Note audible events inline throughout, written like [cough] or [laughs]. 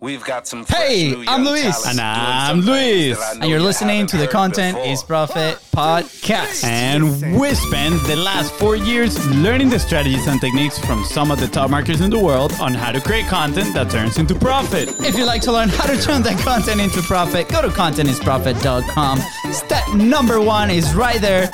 We've got some. Hey, I'm Luis. And I'm Luis. And you're listening to the Content is Profit podcast. And we spent the last four years learning the strategies and techniques from some of the top marketers in the world on how to create content that turns into profit. If you'd like to learn how to turn that content into profit, go to contentisprofit.com. Step number one is right there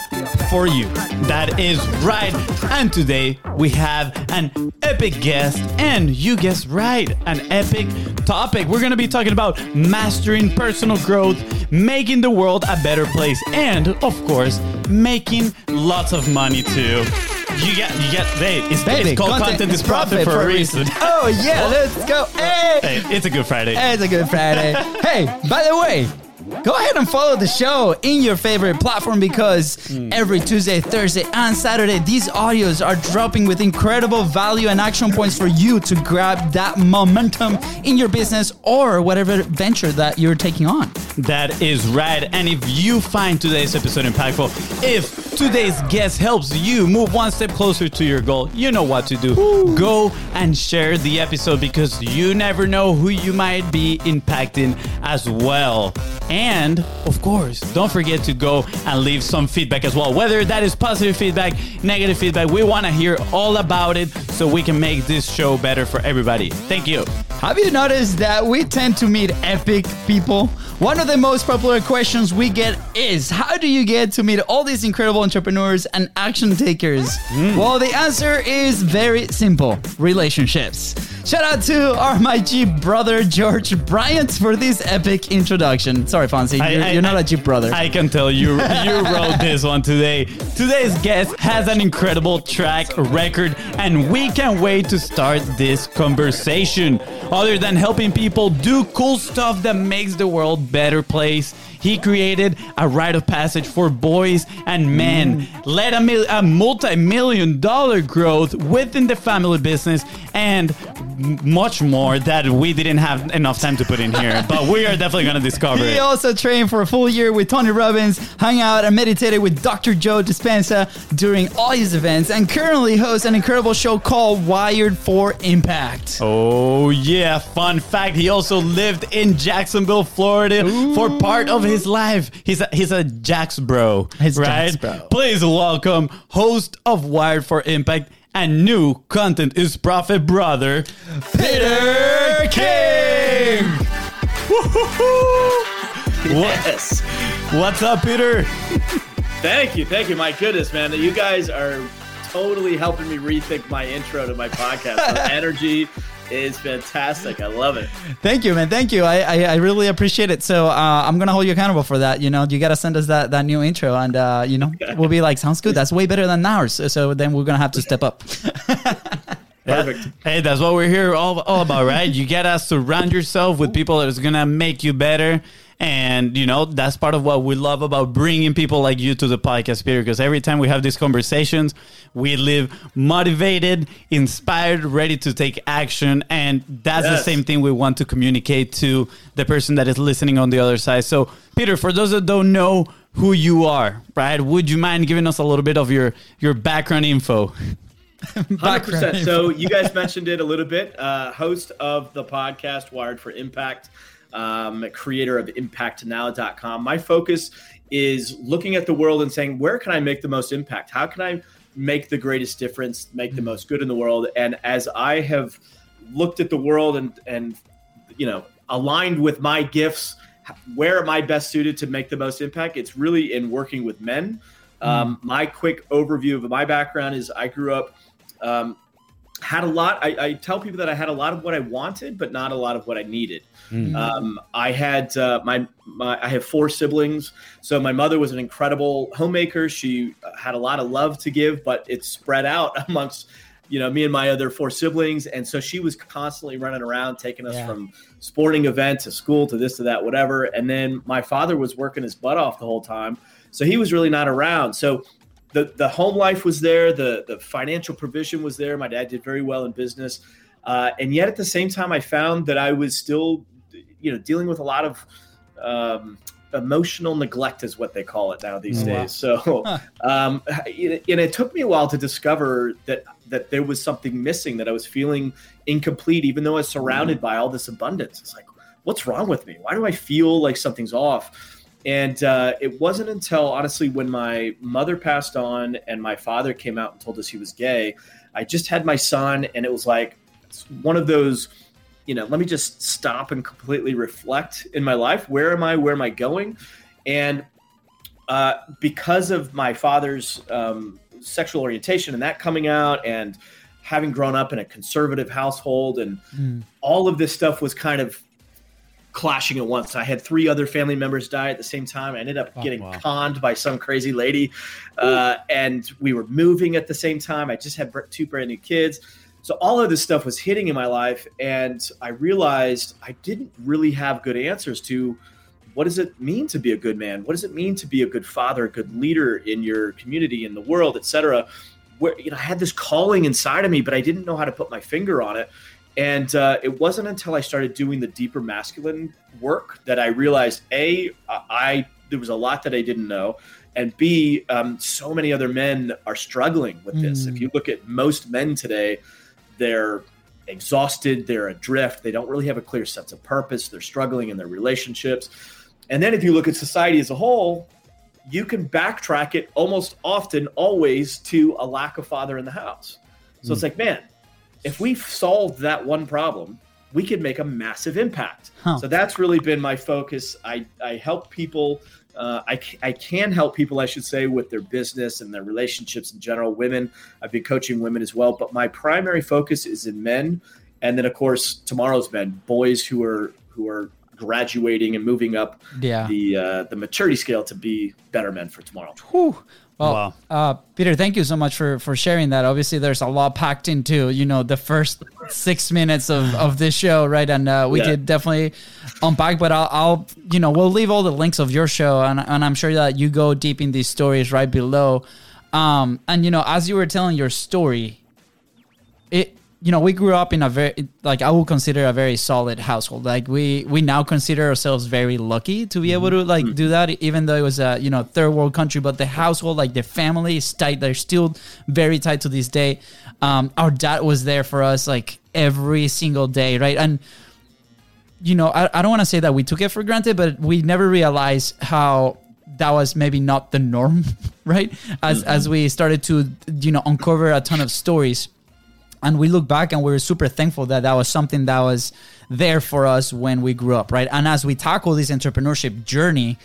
for you. That is right. And today we have an epic guest, and you guessed right, an epic topic. We're going to be talking about mastering personal growth, making the world a better place, and of course, making lots of money too. You get, you get, hey, it's, Baby, it's called content, is profit, for a reason. Oh, yeah, let's go. Hey. Hey, it's a good Friday. It's a good Friday. [laughs] hey, by the way, go ahead and follow the show in your favorite platform because mm. every Tuesday, Thursday, and Saturday, these audios are dropping with incredible value and action points for you to grab that momentum in your business or whatever venture that you're taking on. That is right. And if you find today's episode impactful, if today's guest helps you move one step closer to your goal, you know what to do. Go and share the episode because you never know who you might be impacting as well. And of course, don't forget to go and leave some feedback as well. Whether that is positive feedback, negative feedback, we want to hear all about it so we can make this show better for everybody. Thank you. Have you noticed that we tend to meet epic people? One of the most popular questions we get is How do you get to meet all these incredible entrepreneurs and action takers? Hmm. Well, the answer is very simple relationships. Shout out to our my Jeep brother, George Bryant, for this epic introduction. Sorry, Fonzie, you're, I- you're not I- a Jeep brother. I can tell you [laughs] you wrote this one today. Today's guest has an incredible track record, and we can't wait to start this conversation. Other than helping people do cool stuff that makes the world better place, he created a rite of passage for boys and men, mm. led a, mil- a multi-million dollar growth within the family business, and much more that we didn't have enough time to put in here. But we are definitely going to discover [laughs] He it. also trained for a full year with Tony Robbins, hung out and meditated with Dr. Joe Dispenza during all his events, and currently hosts an incredible show called Wired for Impact. Oh yeah, fun fact, he also lived in Jacksonville, Florida for part of his life. He's a, he's a Jax bro, He's right? Jax bro. Please welcome host of Wired for Impact and new content is Profit brother, Peter King. Woo-hoo-hoo. What, Yes. what's up, Peter? Thank you. Thank you. My goodness, man. You guys are totally helping me rethink my intro to my podcast. The [laughs] energy is fantastic. I love it. Thank you, man. Thank you. I, I, I really appreciate it. So uh, I'm gonna hold you accountable for that. You know, you gotta send us that, that new intro, and uh, you know, we'll be like, sounds good. That's way better than ours. So, so then we're gonna have to step up. [laughs] [laughs] Perfect. Hey, that's what we're here all, all about, right? You gotta surround yourself with people that is gonna make you better. And, you know, that's part of what we love about bringing people like you to the podcast, Peter, because every time we have these conversations, we live motivated, inspired, ready to take action. And that's the same thing we want to communicate to the person that is listening on the other side. So, Peter, for those that don't know who you are, right, would you mind giving us a little bit of your, your background info? [laughs] Hundred percent. So you guys mentioned it a little bit. Uh, host of the podcast Wired for Impact, um, creator of ImpactNow.com. My focus is looking at the world and saying, where can I make the most impact? How can I make the greatest difference? Make the most good in the world? And as I have looked at the world and and you know aligned with my gifts, where am I best suited to make the most impact? It's really in working with men. Um, my quick overview of my background is I grew up um, had a lot. I, I tell people that I had a lot of what I wanted, but not a lot of what I needed. Um, I had uh, my, my I have four siblings, so my mother was an incredible homemaker. She had a lot of love to give, but it's spread out [laughs] amongst you know me and my other four siblings, and so she was constantly running around, taking us Yeah. from sporting event to school to this to that, whatever. And then my father was working his butt off the whole time, so he was really not around. So the the home life was there, the the financial provision was there. My dad did very well in business, uh, and yet at the same time, I found that I was still, you know, dealing with a lot of um, emotional neglect is what they call it now these days. So, huh. um, it, and it took me a while to discover that that there was something missing, that I was feeling incomplete, even though I was surrounded by all this abundance. It's like, what's wrong with me? Why do I feel like something's off? And uh, it wasn't until honestly when my mother passed on and my father came out and told us he was gay, I just had my son, and it was like one of those, you know, let me just stop and completely reflect in my life. Where am I? Where am I going? And uh, because of my father's um, sexual orientation and that coming out, and having grown up in a conservative household, and mm. all of this stuff was kind of clashing at once. I had three other family members die at the same time. I ended up oh, getting wow. conned by some crazy lady, uh, and we were moving at the same time. I just had two brand new kids. So all of this stuff was hitting in my life, and I realized I didn't really have good answers to what does it mean to be a good man? What does it mean to be a good father, a good leader in your community, in the world, etc. Where you know I had this calling inside of me, but I didn't know how to put my finger on it. And uh, it wasn't until I started doing the deeper masculine work that I realized a I there was a lot that I didn't know, and b um, so many other men are struggling with this. Mm. If you look at most men today, they're exhausted, they're adrift, they don't really have a clear sense of purpose, they're struggling in their relationships. And then if you look at society as a whole, you can backtrack it almost often, always to a lack of father in the house. So mm. it's like, man, if we solved that one problem, we could make a massive impact. Huh. So that's really been my focus. I, I help people. Uh, I, I can help people, I should say, with their business and their relationships in general. Women, I've been coaching women as well, but my primary focus is in men, and then of course tomorrow's men, boys who are who are graduating and moving up yeah. the uh, the maturity scale to be better men for tomorrow. Whew. Well, wow. uh, Peter, thank you so much for for sharing that. Obviously, there's a lot packed into you know the first six minutes of, of this show, right? And uh, we yeah. could definitely unpack. But I'll, I'll, you know we'll leave all the links of your show, and, and I'm sure that you go deep in these stories right below. Um, and you know, as you were telling your story, it you know, we grew up in a very like I would consider a very solid household. Like we we now consider ourselves very lucky to be able to like mm-hmm. do that, even though it was a you know third world country. But the household, like the family, is tight. They're still very tight to this day. Um, our dad was there for us like every single day, right? And you know, I, I don't want to say that we took it for granted, but we never realized how that was maybe not the norm, [laughs] right? As mm-hmm. as we started to you know uncover a ton of stories and we look back and we're super thankful that that was something that was there for us when we grew up right and as we tackle this entrepreneurship journey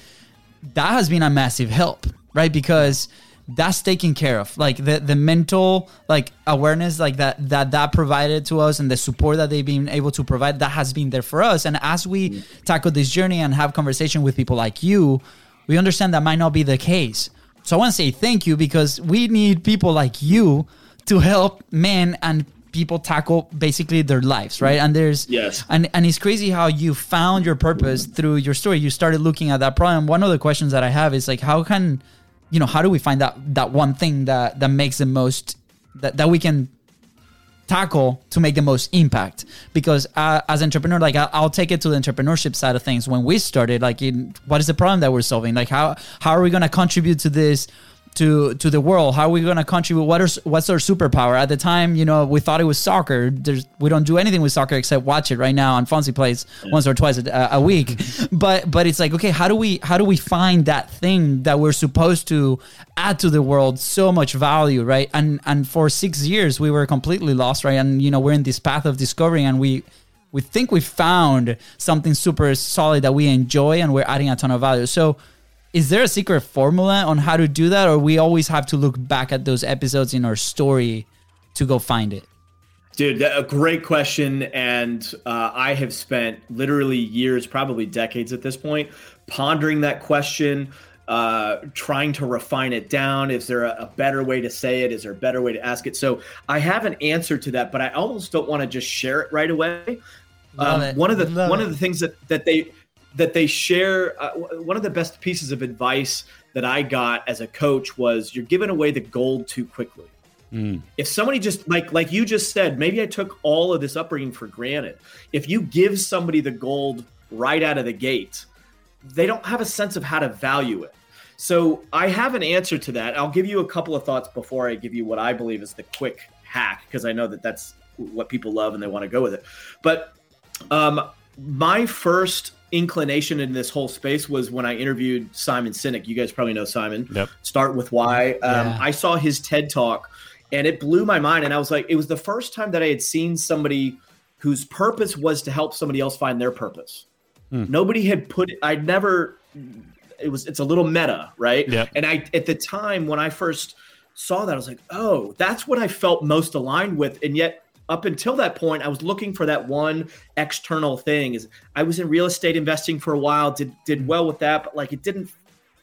that has been a massive help right because that's taken care of. Like the the mental like awareness like that that that provided to us and the support that they've been able to provide that has been there for us. And as we tackle this journey and have conversation with people like you we understand that might not be the case. So i want to say thank you because we need people like you to help men and people tackle basically their lives right? And there's yes. and and it's crazy how you found your purpose through your story. You started looking at that problem. One of the questions that i have is like how can you know how do we find that that one thing that that makes the most that, that we can tackle to make the most impact? Because uh, as entrepreneur like I'll take it to the entrepreneurship side of things. When we started like in, what is the problem that we're solving? Like how how are we going to contribute to this to to the world. How are we going to contribute? What is what's our superpower? At the time you know we thought it was soccer. There's we don't do anything with soccer except watch it right now and Fonzie plays yeah. once or twice a, a week. [laughs] But but it's like okay how do we how do we find that thing that we're supposed to add to the world so much value right? And and for 6 years we were completely lost right? And you know we're in this path of discovery and we we think we found something super solid that we enjoy and we're adding a ton of value. So is there a secret formula on how to do that or we always have to look back at those episodes in our story to go find it? Dude a great question and uh, i have spent literally years probably decades at this point pondering that question uh, trying to refine it down. Is there a, a, better way to say it? Is there a better way to ask it? So i have an answer to that but i almost don't want to just share it right away. Um, one of the Love one it. of the things that that they that they share. Uh, one of the best pieces of advice that I got as a coach was you're giving away the gold too quickly. Mm. If somebody just like like you just said, maybe I took all of this upbringing for granted. If you give somebody the gold right out of the gate, they don't have a sense of how to value it. So I have an answer to that. I'll give you a couple of thoughts before I give you what I believe is the quick hack because I know that that's what people love and they want to go with it. But um, my first inclination in this whole space was when I interviewed Simon Sinek. You guys probably know Simon. Yep. Start with why. Um, Yeah. I saw his TED talk and it blew my mind. And I was like, it was the first time that I had seen somebody whose purpose was to help somebody else find their purpose. Nobody had put I'd never it was it's a little meta, right? Yep. And I at the time when I first saw that, I was like, oh, that's what I felt most aligned with. And yet up until that point, I was looking for that one external thing. Is I was in real estate investing for a while, did did well with that, but like it didn't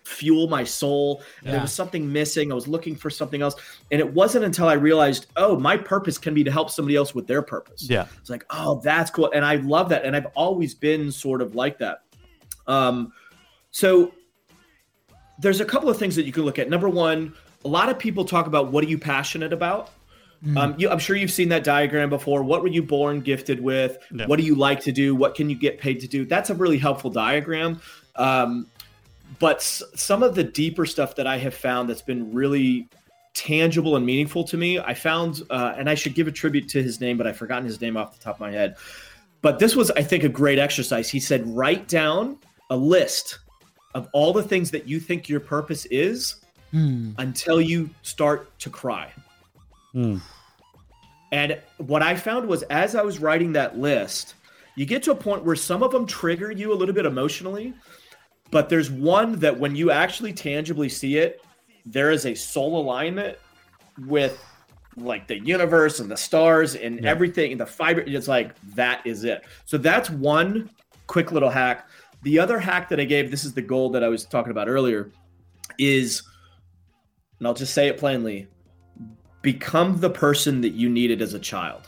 fuel my soul. Yeah. There was something missing. I was looking for something else. And it wasn't until I realized, oh, my purpose can be to help somebody else with their purpose. Yeah. It's like, oh, that's cool. And I love that. And I've always been sort of like that. Um, so there's a couple of things that you can look at. Number one, a lot of people talk about what are you passionate about? Um, you, I'm sure you've seen that diagram before. What were you born gifted with? What do you like to do? What can you get paid to do? That's a really helpful diagram. Um, but s- some of the deeper stuff that I have found that's been really tangible and meaningful to me, I found, uh, and I should give a tribute to his name, but I've forgotten his name off the top of my head. But this was, I think, a great exercise. He said, write down a list of all the things that you think your purpose is Hmm. until you start to cry. Hmm. And what I found was as I was writing that list, you get to a point where some of them trigger you a little bit emotionally, but there's one that when you actually tangibly see it, there is a soul alignment with like the universe and the stars and Yeah. everything and the fiber. It's like that is it. So that's one quick little hack. The other hack that I gave, this is the goal that I was talking about earlier, is, and I'll just say it plainly become the person that you needed as a child.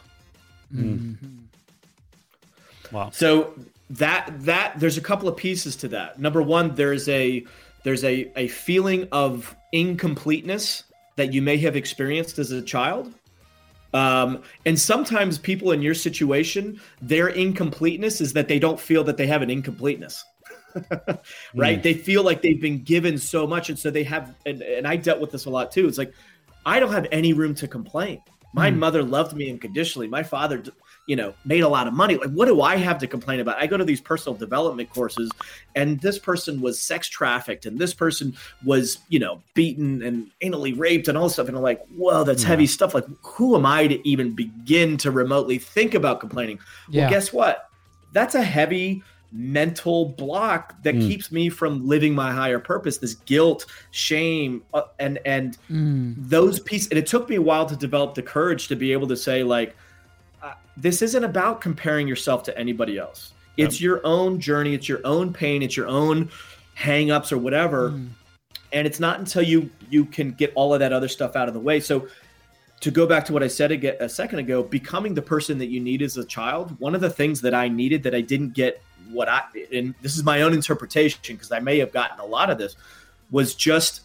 Wow. So that that there's a couple of pieces to that. Number one, there's a there's a, a feeling of incompleteness that you may have experienced as a child. Um, and sometimes people in your situation, their incompleteness is that they don't feel that they have an incompleteness. [laughs] right? They feel like they've been given so much. And so they have, and, and I dealt with this a lot too. It's like, I don't have any room to complain. My hmm. mother loved me unconditionally. My father, you know, made a lot of money. Like, what do I have to complain about? I go to these personal development courses, and this person was sex trafficked, and this person was, you know, beaten and anally raped, and all this stuff. And I'm like, whoa, that's heavy stuff. Like, who am I to even begin to remotely think about complaining? Yeah. Well, guess what? That's a heavy mental block that keeps me from living my higher purpose this guilt shame uh, and and Hmm. those pieces and it took me a while to develop the courage to be able to say like uh, this isn't about comparing yourself to anybody else. It's your own journey it's your own pain it's your own hang-ups or whatever. And it's not until you you can get all of that other stuff out of the way. So to go back to what I said aga a second ago, becoming the person that you need as a child, one of the things that I needed that I didn't get what I, and this is my own interpretation because I may have gotten a lot of this, was just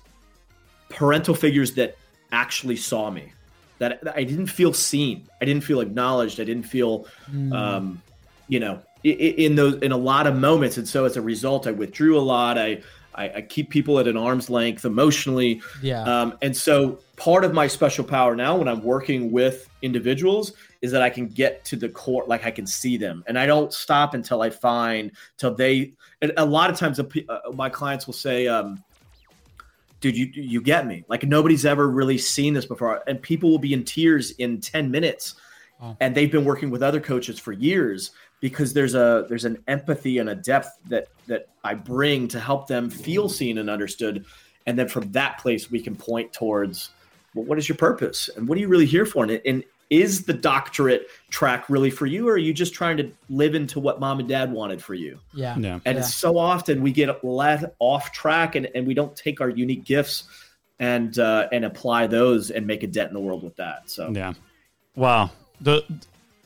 parental figures that actually saw me. That I didn't feel seen. I didn't feel acknowledged. I didn't feel, um, you know, i- i- in those in a lot of moments. And so as a result, I withdrew a lot. I I, I keep people at an arm's length emotionally. Yeah. Um, and so part of my special power now when I'm working with individuals is that I can get to the core, like I can see them and I don't stop until I find till they, and a lot of times the uh, my clients will say, um, dude, you, you get me. Like nobody's ever really seen this before. And people will be in tears in 10 minutes Wow. and they've been working with other coaches for years because there's a there's an empathy and a depth that that I bring to help them feel seen and understood and then from that place we can point towards well what is your purpose and what are you really here for and, and is the doctorate track really for you or are you just trying to live into what mom and dad wanted for you yeah. Yeah. and Yeah. so often we get let off track and, and we don't take our unique gifts and uh, and apply those and make a dent in the world with that so Yeah. Wow. The,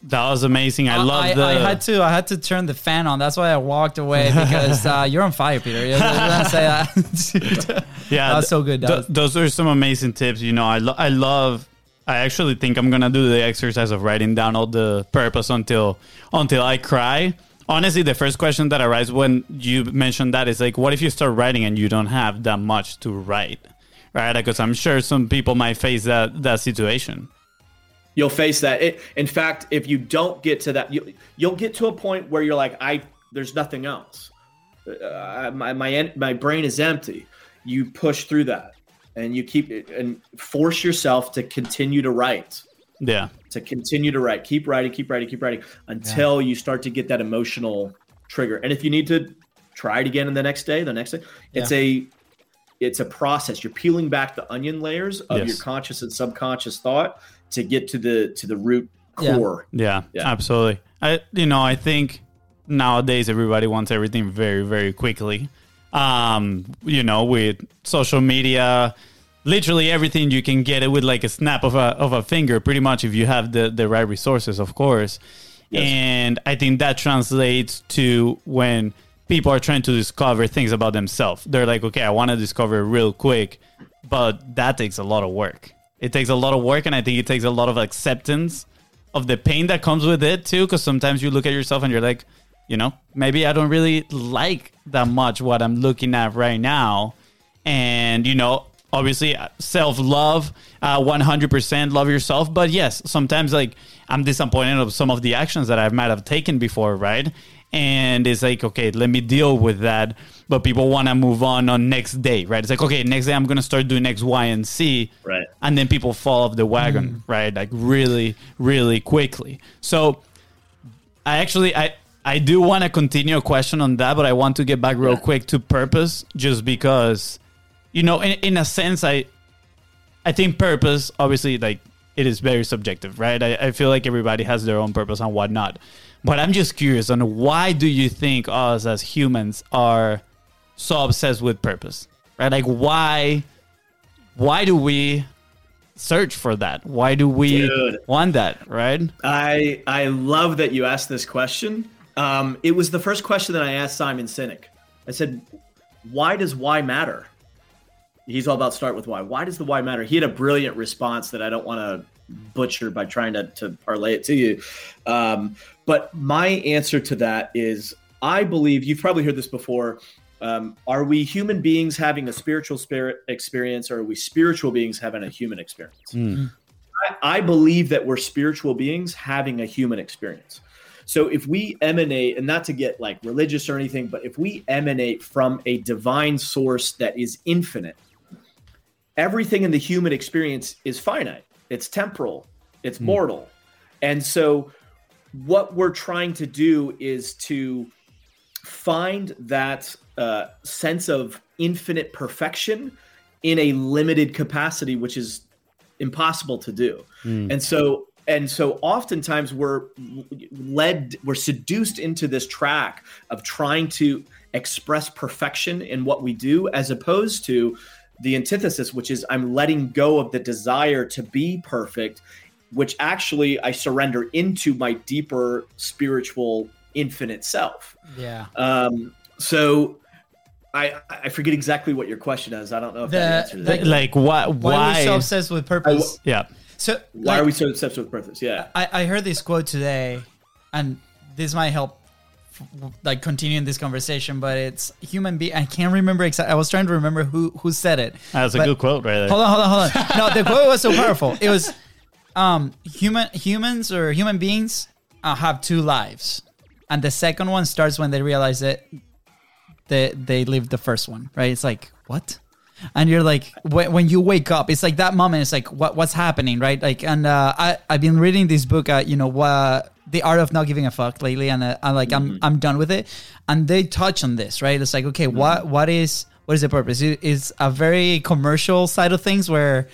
that was amazing. I love I, the. I had to. I had to turn the fan on. That's why I walked away [laughs] because uh, you're on fire, Peter. Was gonna say that. [laughs] [laughs] yeah, that's so good. That th- was- those are some amazing tips. You know, I, lo- I love. I actually think I'm gonna do the exercise of writing down all the purpose until until I cry. honestly, the first question that arises when you mentioned that is like, what if you start writing and you don't have that much to write, right? Because I'm sure some people might face that that situation. You'll face that. It, in fact, if you don't get to that, you, you'll get to a point where you're like, I there's nothing else. Uh, my my my brain is empty. You push through that, and you keep and force yourself to continue to write. Yeah. To continue to write, keep writing, keep writing, keep writing until yeah. you start to get that emotional trigger. And if you need to try it again in the next day, the next day, it's yeah. a it's a process. You're peeling back the onion layers of yes. your conscious and subconscious thought to get to the to the root core. Yeah, yeah, absolutely. I you know I think nowadays everybody wants everything very very quickly. Um, you know, with social media, literally everything you can get it with like a snap of a of a finger, pretty much if you have the the right resources, of course. Yes. And I think that translates to when people are trying to discover things about themselves. They're like, okay, I want to discover real quick, but that takes a lot of work. It takes a lot of work, and I think it takes a lot of acceptance of the pain that comes with it too. Because sometimes you look at yourself and you're like, you know, maybe I don't really like that much what I'm looking at right now, and you know, obviously self love, uh, 100% love yourself. But yes, sometimes like I'm disappointed of some of the actions that I might have taken before, right? And it's like okay let me deal with that. But people want to move on on next day right? It's like okay next day i'm gonna start doing x y and c right. And then people fall off the wagon mm. right? Like really really quickly. So i actually i i do want to continue a question on that but i want to get back real yeah. quick to purpose just because you know in, in a sense i i think purpose obviously like it is very subjective right? I, I feel like everybody has their own purpose and whatnot but I'm just curious on why do you think us as humans are so obsessed with purpose? Right? Like why why do we search for that? Why do we Dude, want that, right? I I love that you asked this question. Um, it was the first question that I asked Simon Sinek. I said, "Why does why matter?" He's all about start with why. Why does the why matter? He had a brilliant response that I don't want to butcher by trying to, to parlay it to you. Um, but my answer to that is I believe you've probably heard this before. Um, are we human beings having a spiritual spirit experience, or are we spiritual beings having a human experience? Mm. I, I believe that we're spiritual beings having a human experience. So if we emanate, and not to get like religious or anything, but if we emanate from a divine source that is infinite, everything in the human experience is finite. It's temporal. It's mm. mortal. And so what we're trying to do is to find that uh, sense of infinite perfection in a limited capacity, which is impossible to do. Mm. And so, and so oftentimes we're led, we're seduced into this track of trying to express perfection in what we do, as opposed to the antithesis, which is I'm letting go of the desire to be perfect which actually I surrender into my deeper spiritual infinite self. Yeah. Um, so I I forget exactly what your question is. I don't know if the, that answers it. Like what why, why are we so obsessed with purpose? I, yeah. So why like, are we so obsessed with purpose? Yeah. I, I heard this quote today and this might help like continuing this conversation, but it's human being. I can't remember exactly. I was trying to remember who who said it. That's a good quote right there. Hold on, hold on, hold on. no, the quote was so powerful. It was um, human humans or human beings uh, have two lives, and the second one starts when they realize that they they lived the first one. Right? It's like what? And you're like when, when you wake up, it's like that moment. It's like what what's happening, right? Like, and uh, I I've been reading this book, uh, you know, uh, the art of not giving a fuck lately, and uh, I'm like mm-hmm. I'm I'm done with it. And they touch on this, right? It's like okay, mm-hmm. what what is what is the purpose? It is a very commercial side of things where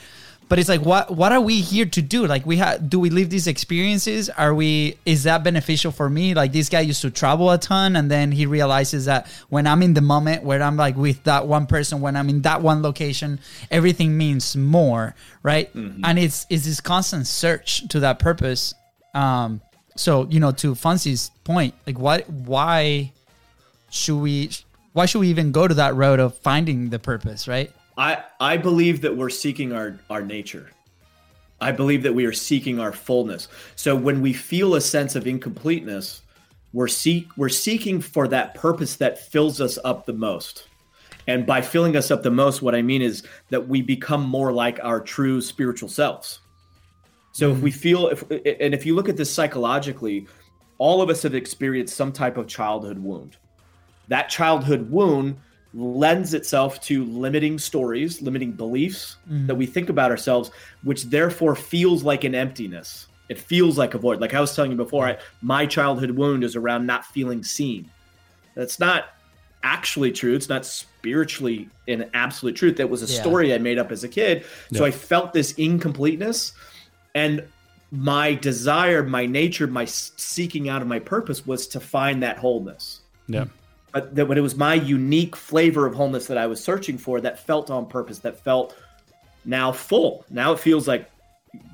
but it's like what what are we here to do? Like we have do we live these experiences? Are we is that beneficial for me? Like this guy used to travel a ton and then he realizes that when i'm in the moment where i'm like with that one person when i'm in that one location everything means more right? Mm-hmm. and it's it's this constant search to that purpose. Um so you know to Fonzie's point like what why should we why should we even go to that road of finding the purpose right I I believe that we're seeking our our nature. I believe that we are seeking our fullness. So when we feel a sense of incompleteness, we're seek we're seeking for that purpose that fills us up the most. And by filling us up the most, what I mean is that we become more like our true spiritual selves. So if we mm-hmm. feel if and if you look at this psychologically, all of us have experienced some type of childhood wound. That childhood wound lends itself to limiting stories, limiting beliefs mm. that we think about ourselves, which therefore feels like an emptiness. It feels like a void. Like I was telling you before, I, my childhood wound is around not feeling seen. That's not actually true. It's not spiritually an absolute truth. That was a yeah. story I made up as a kid. So I felt this incompleteness. And my desire, my nature, my seeking out of my purpose was to find that wholeness. Yeah but that when it was my unique flavor of wholeness that I was searching for that felt on purpose, that felt now full. Now it feels like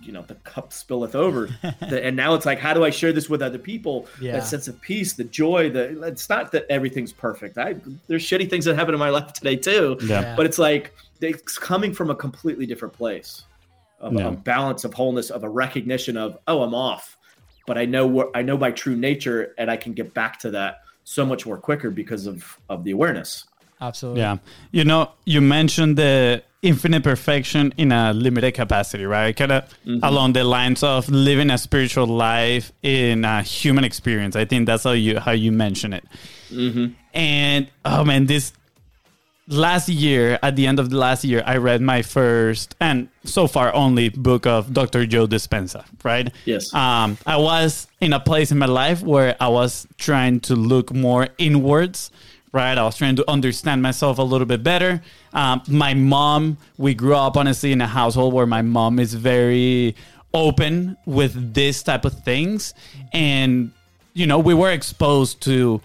you know the cup spilleth over [laughs] and now it's like how do i share this with other people yeah. that sense of peace the joy the it's not that everything's perfect i there's shitty things that happen in my life today too yeah. but it's like it's coming from a completely different place of yeah. a balance of wholeness of a recognition of oh i'm off but i know what i know my true nature and i can get back to that so much more quicker because of of the awareness. Absolutely. Yeah. You know, you mentioned the infinite perfection in a limited capacity, right? Kind of mm-hmm. along the lines of living a spiritual life in a human experience. I think that's how you how you mention it. Mm-hmm. And oh man, this last year, at the end of the last year, I read my first and so far only book of Dr. Joe Dispenza, right? Yes. Um, I was in a place in my life where I was trying to look more inwards, right? I was trying to understand myself a little bit better. Um, my mom, we grew up honestly in a household where my mom is very open with this type of things. And, you know, we were exposed to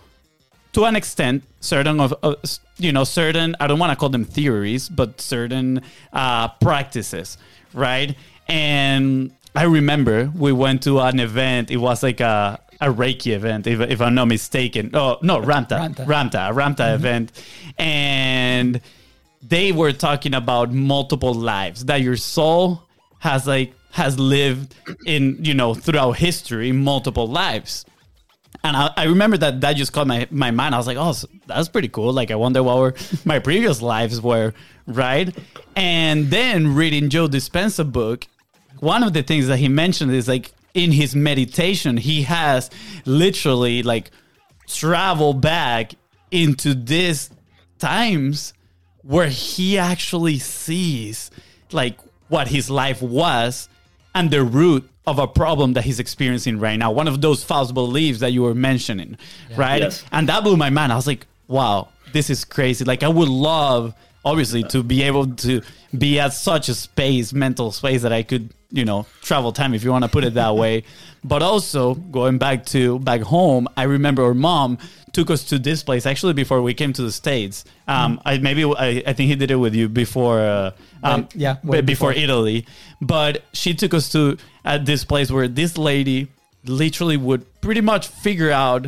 to an extent, certain of uh, you know certain I don't want to call them theories, but certain uh, practices, right? And I remember we went to an event. It was like a a Reiki event, if, if I'm not mistaken. Oh no, Ramtha, Ramtha, Ramtha, a Ramtha mm-hmm. event, and they were talking about multiple lives that your soul has like has lived in you know throughout history multiple lives and I, I, remember that that just caught my, my mind. I was like, oh, that's pretty cool. Like, I wonder what were [laughs] my previous lives were, right? And then reading Joe Dispenza book, one of the things that he mentioned is like in his meditation, he has literally like traveled back into these times where he actually sees like what his life was and the root of a problem that he's experiencing right now. One of those false beliefs that you were mentioning, yeah. right? Yes. And that blew my mind. I was like, wow, this is crazy. Like, I would love, obviously, to be able to be at such a space, mental space, that I could, you know, travel time, if you want to put it that [laughs] way. But also, going back to back home, I remember our mom took us to this place actually before we came to the states. Um, mm. I maybe I, I, think he did it with you before. Uh, um, yeah, before, before Italy. But she took us to at this place where this lady literally would pretty much figure out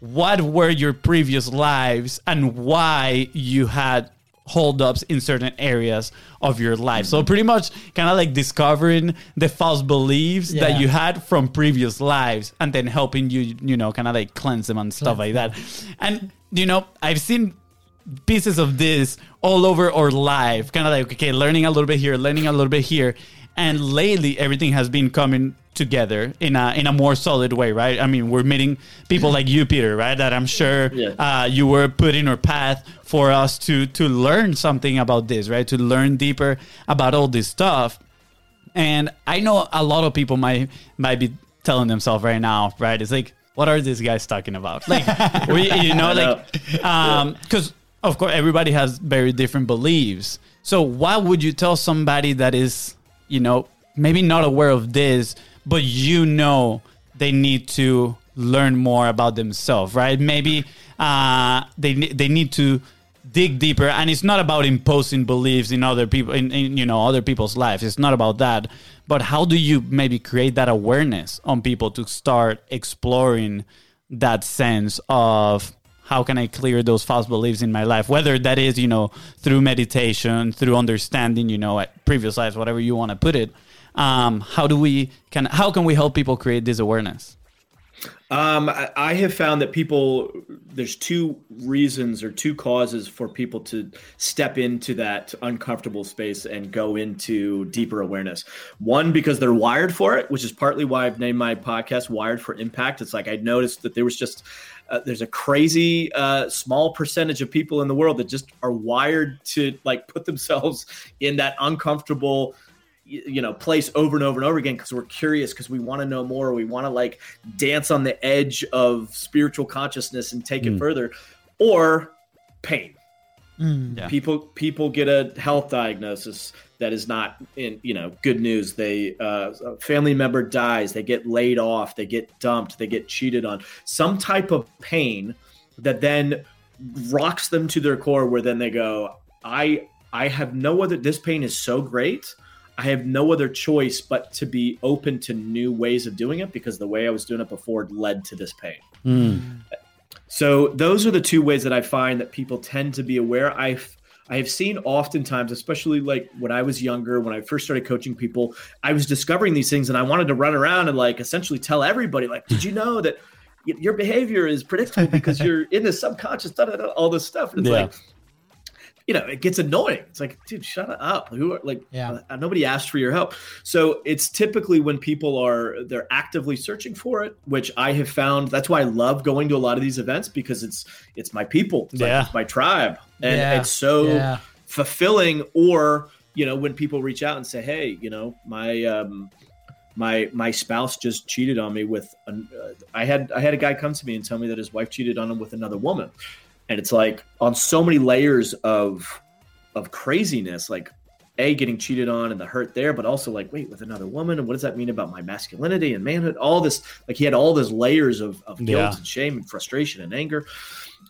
what were your previous lives and why you had holdups in certain areas of your life. So pretty much kind of like discovering the false beliefs yeah. that you had from previous lives and then helping you, you know, kind of like cleanse them and stuff like that. And you know, I've seen pieces of this all over our life, kind of like okay, learning a little bit here, learning a little bit here. And lately everything has been coming together in a in a more solid way, right? I mean, we're meeting people like you, Peter, right? That I'm sure yeah. uh, you were put in our path for us to to learn something about this, right? To learn deeper about all this stuff. And I know a lot of people might might be telling themselves right now, right? It's like, what are these guys talking about? Like, [laughs] we, you know, like, um, because of course everybody has very different beliefs. So, why would you tell somebody that is, you know, maybe not aware of this, but you know they need to learn more about themselves, right? Maybe uh, they they need to dig deeper, and it's not about imposing beliefs in other people, in, in you know other people's lives. It's not about that. But how do you maybe create that awareness on people to start exploring that sense of how can I clear those false beliefs in my life? Whether that is, you know, through meditation, through understanding, you know, previous lives, whatever you want to put it um, how do we can how can we help people create this awareness? Um, I have found that people there's two reasons or two causes for people to step into that uncomfortable space and go into deeper awareness. One because they're wired for it, which is partly why I've named my podcast "Wired for Impact." It's like I noticed that there was just uh, there's a crazy uh, small percentage of people in the world that just are wired to like put themselves in that uncomfortable you know place over and over and over again because we're curious because we want to know more. We want to like dance on the edge of spiritual consciousness and take mm. it further. Or pain mm. yeah. people people get a health diagnosis that is not in you know good news they uh, a family member dies they get laid off they get dumped they get cheated on some type of pain that then rocks them to their core where then they go i i have no other this pain is so great I have no other choice but to be open to new ways of doing it because the way I was doing it before led to this pain. Mm. So those are the two ways that I find that people tend to be aware. I've I have seen oftentimes, especially like when I was younger, when I first started coaching people, I was discovering these things and I wanted to run around and like essentially tell everybody, like, did you know that your behavior is predictable because [laughs] you're in the subconscious, da, da, da, all this stuff. And it's yeah. like, you know, it gets annoying. It's like, dude, shut up. Who are like, yeah. Uh, nobody asked for your help. So it's typically when people are they're actively searching for it, which I have found. That's why I love going to a lot of these events because it's it's my people, it's yeah, like, my tribe, and yeah. it's so yeah. fulfilling. Or you know, when people reach out and say, hey, you know, my um, my my spouse just cheated on me with an, uh, I had I had a guy come to me and tell me that his wife cheated on him with another woman and it's like on so many layers of of craziness like a getting cheated on and the hurt there but also like wait with another woman and what does that mean about my masculinity and manhood? All this like he had all these layers of, of guilt yeah. and shame and frustration and anger.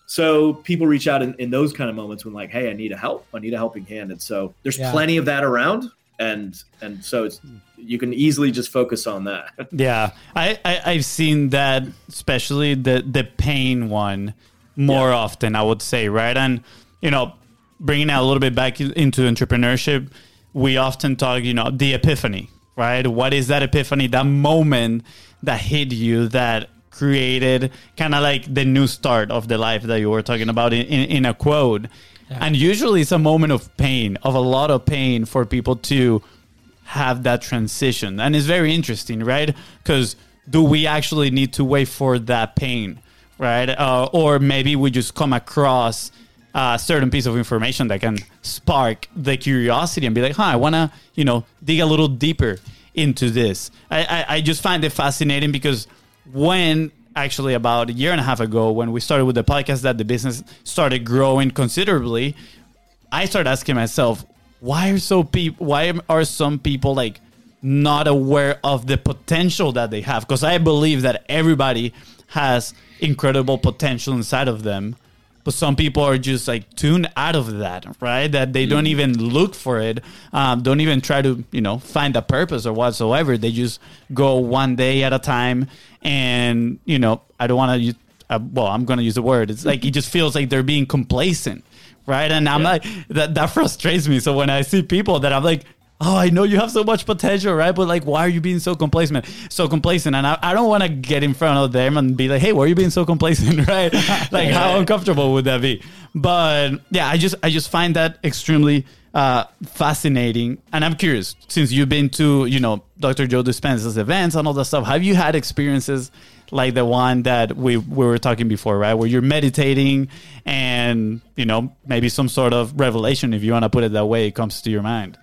So people reach out in, in, those kind of moments when like hey i need a help. I need a helping hand. And so there's yeah. plenty of that around. And and so it's you can easily just focus on that. Yeah. I, I i've seen that especially the the pain one more yeah. often, I would say, right? And, you know, bringing that a little bit back into entrepreneurship, we often talk, you know, the epiphany, right? What is that epiphany, that moment that hit you that created kind of like the new start of the life that you were talking about in, in, in a quote? Yeah. And usually it's a moment of pain, of a lot of pain for people to have that transition. And it's very interesting, right? Because do we actually need to wait for that pain? Right? Uh, or maybe we just come across a certain piece of information that can spark the curiosity and be like, huh, I want to, you know, dig a little deeper into this. I, I, I just find it fascinating because when actually about a year and a half ago, when we started with the podcast, that the business started growing considerably, I started asking myself, why are so people? Why are some people like not aware of the potential that they have? Because I believe that everybody has incredible potential inside of them but some people are just like tuned out of that right? That they don't mm. even look for it um, don't even try to you know find a purpose or whatsoever. They just go one day at a time and you know i don't want to use uh, well i'm going to use the word. It's like it just feels like they're being complacent right? And i'm yeah. like that that frustrates me. So when i see people that i'm like oh, I know you have so much potential, right? But like, why are you being so complacent? So complacent. And I, I don't want to get in front of them and be like, hey, why are you being so complacent, [laughs] right? [laughs] like, how uncomfortable would that be? But yeah, I just, I just find that extremely uh, fascinating. And I'm curious, since you've been to, you know, Dr. Joe Dispenza's events and all that stuff, have you had experiences like the one that we, we were talking before, right? Where you're meditating and, you know, maybe some sort of revelation, if you want to put it that way, comes to your mind.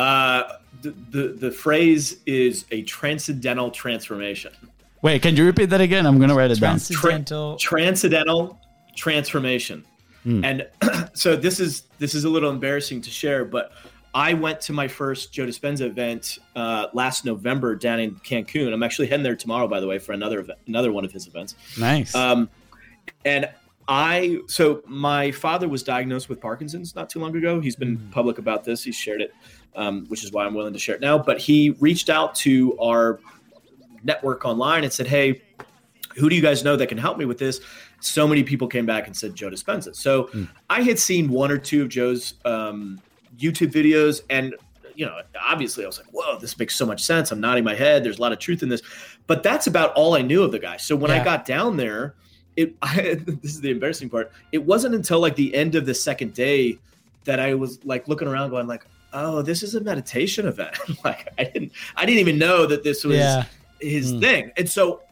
Uh, the, the, the phrase is a transcendental transformation. Wait, can you repeat that again? I'm going to write it transcendental. down. Tra- transcendental transformation. Mm. And [clears throat] so this is this is a little embarrassing to share, but I went to my first Joe Dispenza event uh, last November down in Cancun. I'm actually heading there tomorrow, by the way, for another event, another one of his events. Nice. Um, and I so my father was diagnosed with Parkinson's not too long ago. He's been mm. public about this. He's shared it um, which is why I'm willing to share it now. But he reached out to our network online and said, "Hey, who do you guys know that can help me with this?" So many people came back and said Joe Dispenza. So mm. I had seen one or two of Joe's um, YouTube videos, and you know, obviously I was like, whoa, this makes so much sense. I'm nodding my head. There's a lot of truth in this, but that's about all I knew of the guy. So when Yeah. I got down there, it [laughs] I, this is the embarrassing part. It wasn't until like the end of the second day that I was like looking around, going like, oh, this is a meditation event. [laughs] like I didn't, I didn't even know that this was Yeah. his Mm. thing. And so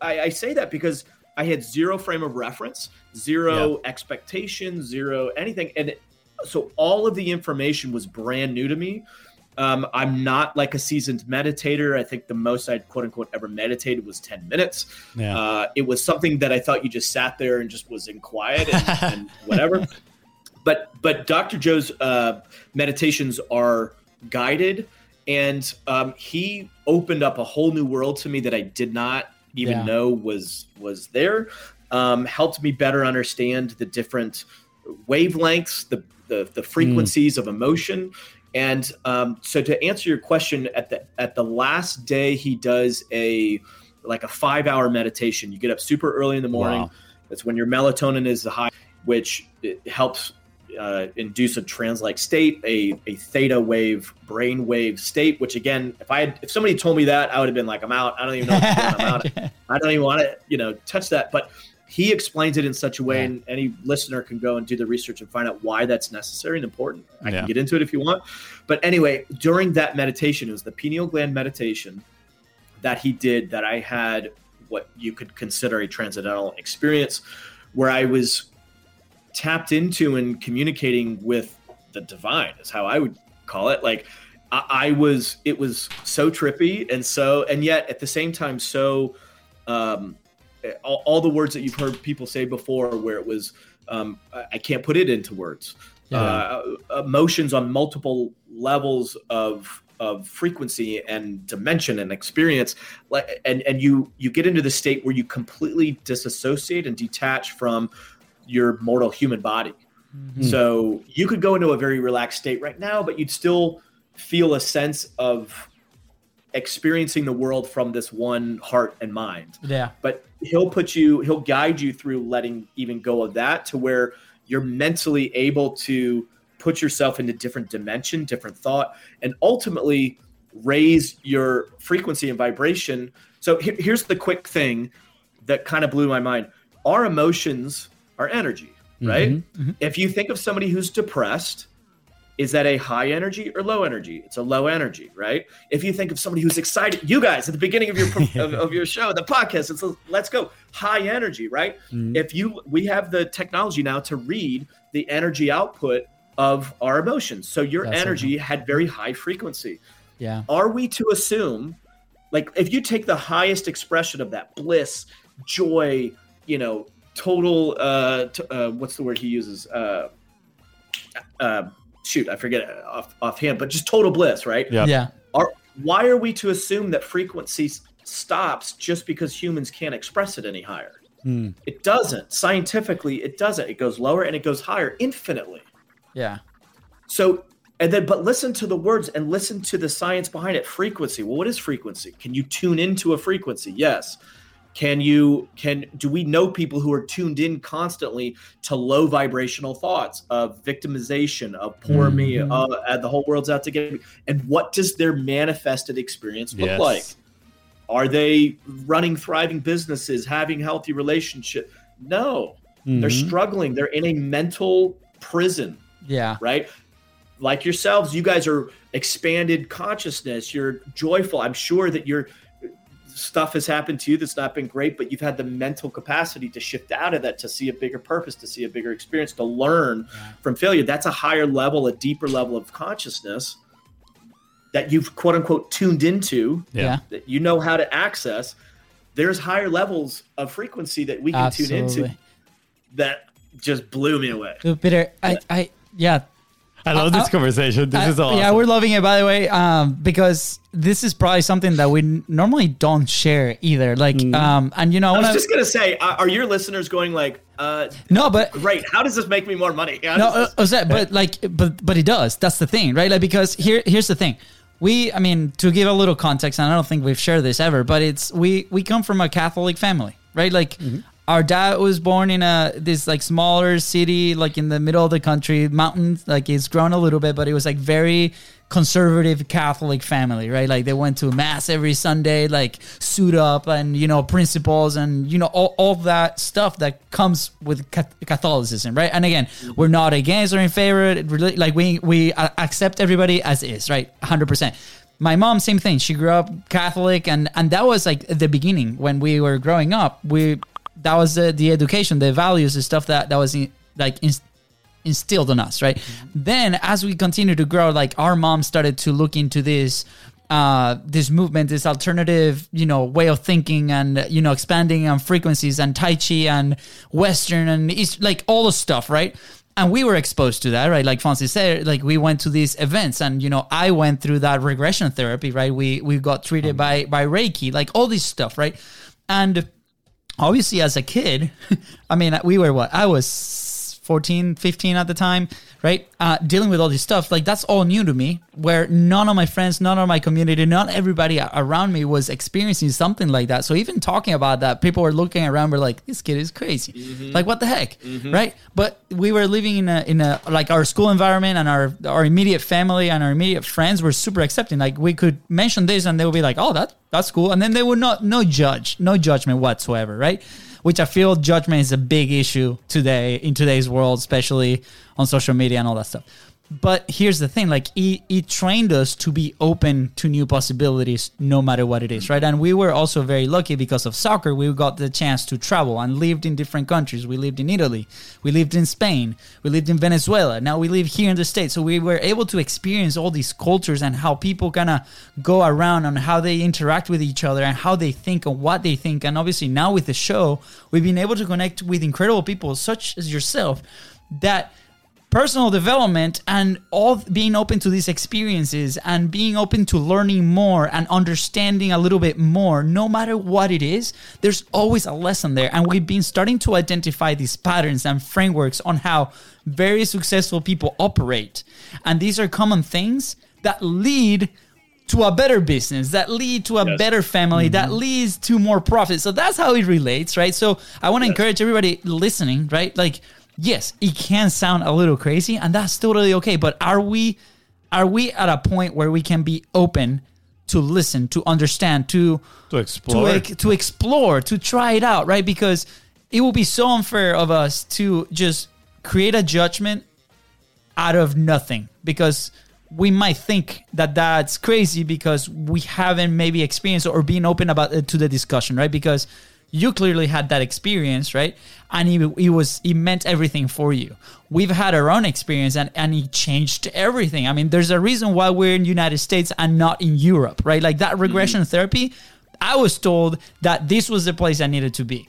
I, I say that because I had zero frame of reference, zero expectation, zero anything. And so all of the information was brand new to me. Um, I'm not like a seasoned meditator. I think the most I'd quote unquote ever meditated was 10 minutes. Yeah. Uh, it was something that I thought you just sat there and just was in quiet and, and whatever. [laughs] But but Dr. Joe's uh, meditations are guided, and um, he opened up a whole new world to me that I did not even Yeah. know was was there. Um, helped me better understand the different wavelengths, the the, the frequencies of emotion. And um, so to answer your question, at the at the last day, he does a like a five hour meditation. You get up super early in the morning. Wow. That's when your melatonin is high, which helps uh, induce a trance-like state, a, a theta wave brain wave state. Which again, if I had, if somebody told me that, I would have been like, I'm out. I don't even know. What. I'm out. [laughs] I don't even want to, you know, touch that. But he explains it in such a way, Yeah. and any listener can go and do the research and find out why that's necessary and important. I Yeah. can get into it if you want. But anyway, during that meditation, it was the pineal gland meditation that he did that I had what you could consider a transcendental experience where I was tapped into and communicating with the divine is how I would call it. Like I, I was, it was so trippy and so, and yet at the same time, so, um, all, all the words that you've heard people say before where it was, um, I, I can't put it into words. Yeah. Uh, emotions on multiple levels of of frequency and dimension and experience like and and you you get into the state where you completely disassociate and detach from your mortal human body. Mm-hmm. So you could go into a very relaxed state right now but you'd still feel a sense of experiencing the world from this one heart and mind. Yeah. but he'll put you he'll guide you through letting even go of that to where you're mentally able to put yourself into different dimension different thought and ultimately raise your frequency and vibration. So here- here's the quick thing that kind of blew my mind. Our emotions are energy right mm-hmm. Mm-hmm. if you think of somebody who's depressed is that a high energy or low energy? It's a low energy, right? If you think of somebody who's excited, you guys at the beginning of your [laughs] of, of your show, the podcast, it's a, let's go high energy, right? Mm-hmm. If you we have the technology now to read the energy output of our emotions, so your That's energy had very high frequency. Yeah. Are we to assume, like, if you take the highest expression of that bliss, joy, you know, total, uh, t- uh what's the word he uses? Uh, uh, shoot, I forget off offhand, but just total bliss, right? Yeah. Yeah. Are why are we to assume that frequency stops just because humans can't express it any higher? Hmm. It doesn't. Scientifically, it doesn't. It goes lower and it goes higher infinitely. Yeah. So, and then, but listen to the words and listen to the science behind it. Frequency. Well, what is frequency? Can you tune into a frequency? Yes. Can you, can, do we know people who are tuned in constantly to low vibrational thoughts of victimization, of poor me, Mhm. uh, the whole world's out to get me? And what does their manifested experience look Yes. like? Are they running thriving businesses, having healthy relationship? No, they're Mhm. struggling. They're in a mental prison Yeah. right? Like yourselves, you guys are expanded consciousness. You're joyful. I'm sure that your stuff has happened to you that's not been great, but you've had the mental capacity to shift out of that, to see a bigger purpose, to see a bigger experience, to learn Yeah. from failure. That's a higher level, a deeper level of consciousness that you've quote unquote tuned into, Yeah. Yeah. that you know how to access. There's higher levels of frequency that we can tune into that just blew me away. Dude, Peter, I, I, yeah, I love this conversation. This I- is awesome. Yeah, we're loving it, by the way, um, because this is probably something that we n- normally don't share either. Like, Mm. um, and you know, I was wanna- just gonna say, are are your listeners going like, uh, no, but great? How does this make me more money? How no, does uh, this- uh, so- but like, but but it does. That's the thing, right? Like, because here, here's the thing. We, I mean, to give a little context, and I don't think we've shared this ever, but it's we we come from a Catholic family, right? Like, our dad was born in a this like smaller city, like in the middle of the country, mountains. Like it's grown a little bit, but it was like very conservative Catholic family, right? Like they went to mass every Sunday, like suit up and you know principles and you know all, all that stuff that comes with Catholicism, right? And again, we're not against or in favor. Like we we accept everybody as is, right? Hundred percent my mom same thing she grew up catholic and and that was like the beginning when we were growing up we that was the, the education, the values, the stuff that that was in, like in, instilled in us, right? Mm-hmm. Then as we continue to grow, like our mom started to look into this uh, this movement, this alternative, you know, way of thinking and, you know, expanding on frequencies and Tai Chi and Western and East, like all the stuff, right? And we were exposed to that, right? Like Francis said, like we went to these events and, you know, I went through that regression therapy, right? We, we got treated by, by Reiki, like all this stuff, right? And obviously as a kid [laughs] i mean we were what i was 14 15 at the time right? Uh, dealing with all this stuff, like that's all new to me. Where none of my friends, none of my community, not everybody around me was experiencing something like that. So even talking about that, people were looking around, were like, "This kid is crazy. Mm-hmm. Like what the heck, mm-hmm. right?" But we were living in a in a like our school environment and our our immediate family and our immediate friends were super accepting. Like we could mention this and they would be like, "Oh, that that's cool," and then they would not no judge, no judgment whatsoever, right? Which I feel judgment is a big issue today in today's world, especially on social media and all that stuff. But here's the thing: like he, he trained us to be open to new possibilities, no matter what it is, right? And we were also very lucky because of soccer. We got the chance to travel and lived in different countries. We lived in Italy, we lived in Spain, we lived in Venezuela. Now we live here in the states, so we were able to experience all these cultures and how people kind of go around and how they interact with each other and how they think and what they think. And obviously now with the show, we've been able to connect with incredible people such as yourself that personal development and all being open to these experiences and being open to learning more and understanding a little bit more no matter what it is there's always a lesson there and we've been starting to identify these patterns and frameworks on how very successful people operate and these are common things that lead to a better business that lead to a yes. better family mm-hmm. that leads to more profit so that's how it relates right so i want to yes. encourage everybody listening right like yes, it can sound a little crazy, and that's totally okay. But are we are we at a point where we can be open to listen, to understand, to to explore, to, to explore, to try it out, right? Because it will be so unfair of us to just create a judgment out of nothing because we might think that that's crazy because we haven't maybe experienced or been open about it to the discussion, right? Because you clearly had that experience, right? And it, it was it meant everything for you. We've had our own experience, and and it changed everything. I mean, there's a reason why we're in the United States and not in Europe, right? Like that regression mm-hmm. therapy. I was told that this was the place I needed to be.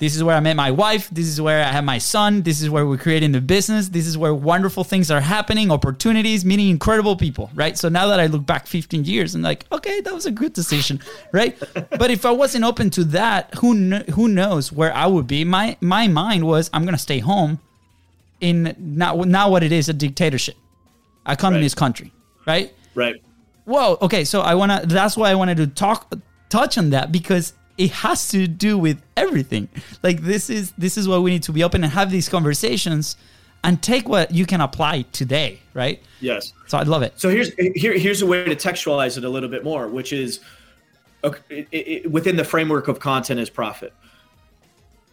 This is where I met my wife. This is where I have my son. This is where we're creating the business. This is where wonderful things are happening, opportunities, meeting incredible people, right? So now that I look back 15 years, I'm like, okay, that was a good decision, right? [laughs] but if I wasn't open to that, who kn- who knows where I would be? My my mind was, I'm gonna stay home in not now what it is a dictatorship, a communist right. country, right? Right. Whoa. Okay. So I wanna. That's why I wanted to talk touch on that because it has to do with everything. Like this is this is why we need to be open and have these conversations and take what you can apply today, right? Yes. So I'd love it. So here's here, here's a way to textualize it a little bit more, which is okay, it, it, within the framework of content is profit.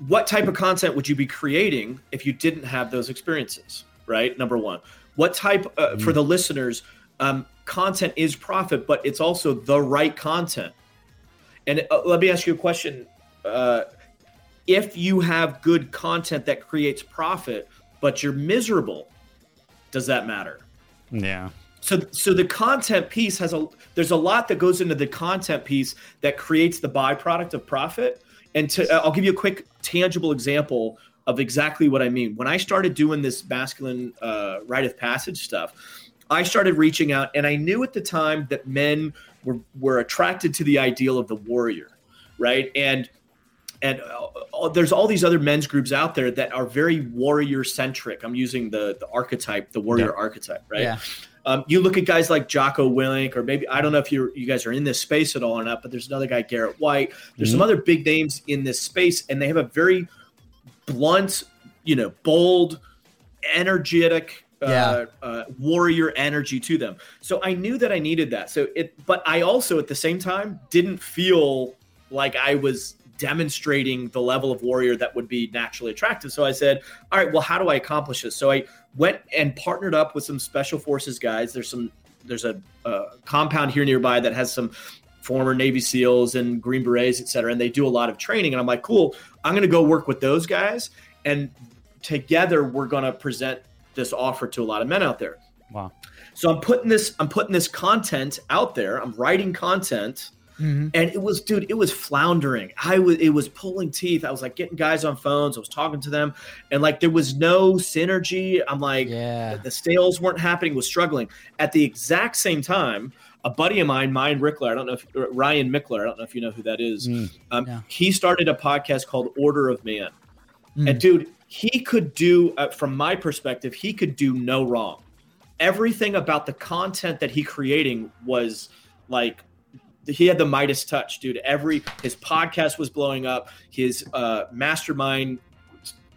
What type of content would you be creating if you didn't have those experiences? Right. Number one. What type uh, mm-hmm. for the listeners? Um, content is profit, but it's also the right content. And uh, let me ask you a question. Uh, if you have good content that creates profit, but you're miserable, does that matter? Yeah. So, so the content piece has a there's a lot that goes into the content piece that creates the byproduct of profit. And to, I'll give you a quick tangible example of exactly what I mean. When I started doing this masculine uh, rite of passage stuff, I started reaching out, and I knew at the time that men were, were attracted to the ideal of the warrior, right? And and uh, there's all these other men's groups out there that are very warrior centric. I'm using the the archetype, the warrior yeah. archetype, right? Yeah. Um, you look at guys like Jocko Willink, or maybe I don't know if you you guys are in this space at all or not, but there's another guy, Garrett White. There's mm-hmm. some other big names in this space, and they have a very blunt, you know, bold, energetic, uh, Yeah. uh, warrior energy to them. So I knew that I needed that. So it, but I also at the same time didn't feel like I was demonstrating the level of warrior that would be naturally attractive. So I said, all right, well, how do I accomplish this? So I went and partnered up with some special forces guys. There's some, there's a, a compound here nearby that has some former Navy SEALs and Green Berets, et cetera, and they do a lot of training. And I'm like, cool, I'm going to go work with those guys, and together we're going to present this offer to a lot of men out there. Wow. So I'm putting this, I'm putting this content out there. I'm writing content, Mhm. and it was, dude, it was floundering. I was, it was pulling teeth. I was like getting guys on phones. I was talking to them, and like there was no synergy. I'm like, Yeah. the sales weren't happening. Was struggling at the exact same time. A buddy of mine, Ryan Rickler, I don't know if Ryan Michler, I don't know if you know who that is. Mm. Um, Yeah. He started a podcast called Order of Man, Mm. and dude, he could do, uh, from my perspective, he could do no wrong. Everything about the content that he creating was like he had the Midas touch, dude. Every his podcast was blowing up. His uh, mastermind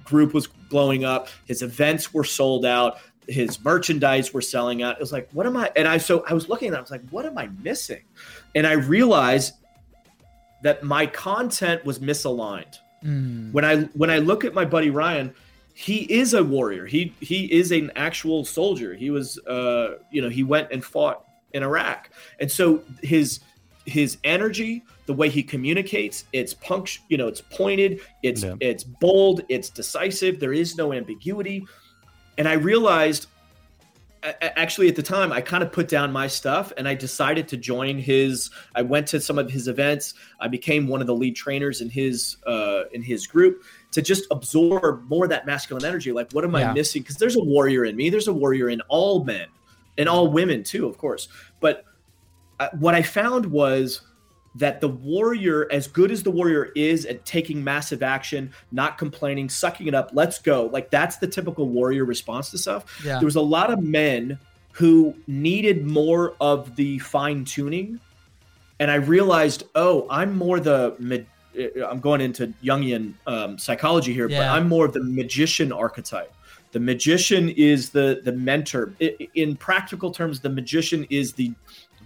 group was blowing up. His events were sold out. His merchandise were selling out. It was like, what am I? And I so I was looking at, it, I was like, what am I missing? And I realized that my content was misaligned. Mm. When I when I look at my buddy Ryan, he is a warrior. He he is an actual soldier. He was uh you know, he went and fought in Iraq. And so his his energy, the way he communicates, it's punct, you know, it's pointed, it's Yeah. it's bold, it's decisive. There is no ambiguity. And I realized actually at the time i kind of put down my stuff and i decided to join his i went to some of his events. I became one of the lead trainers in his uh, in his group to just absorb more of that masculine energy. Like what am Yeah. i missing? Because there's a warrior in me. There's a warrior in all men and all women too of course. But uh, what i found was that the warrior as good as the warrior is at taking massive action not complaining sucking it up let's go. Like that's the typical warrior response to stuff. Yeah. there was a lot of men who needed more of the fine tuning and i realized oh i'm more the mid- i'm going into jungian um, psychology here but i'm more of the magician archetype. The magician is the the mentor. In practical terms the magician is the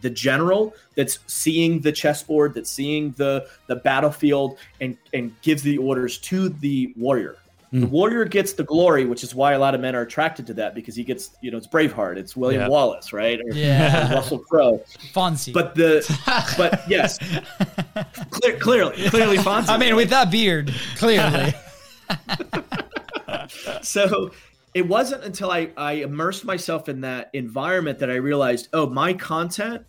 the general that's seeing the chessboard that's seeing the the battlefield and and gives the orders to the warrior the hmm. warrior gets the glory which is why a lot of men are attracted to that because he gets you know it's braveheart it's william Yeah. wallace right or Yeah. [laughs] russell crowe Fonzie. but the but [laughs] yes clear, clearly clearly Fonzie. I mean, with that beard, clearly. [laughs] so it wasn't until I, I immersed myself in that environment that I realized, oh, my content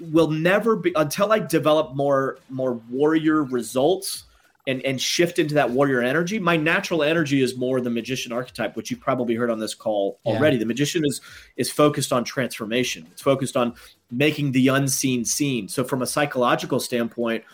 will never be until I develop more more warrior results and and shift into that warrior energy. My natural energy is more the magician archetype, which you've probably heard on this call Yeah. already. The magician is is focused on transformation. It's focused on making the unseen seen. So from a psychological standpoint,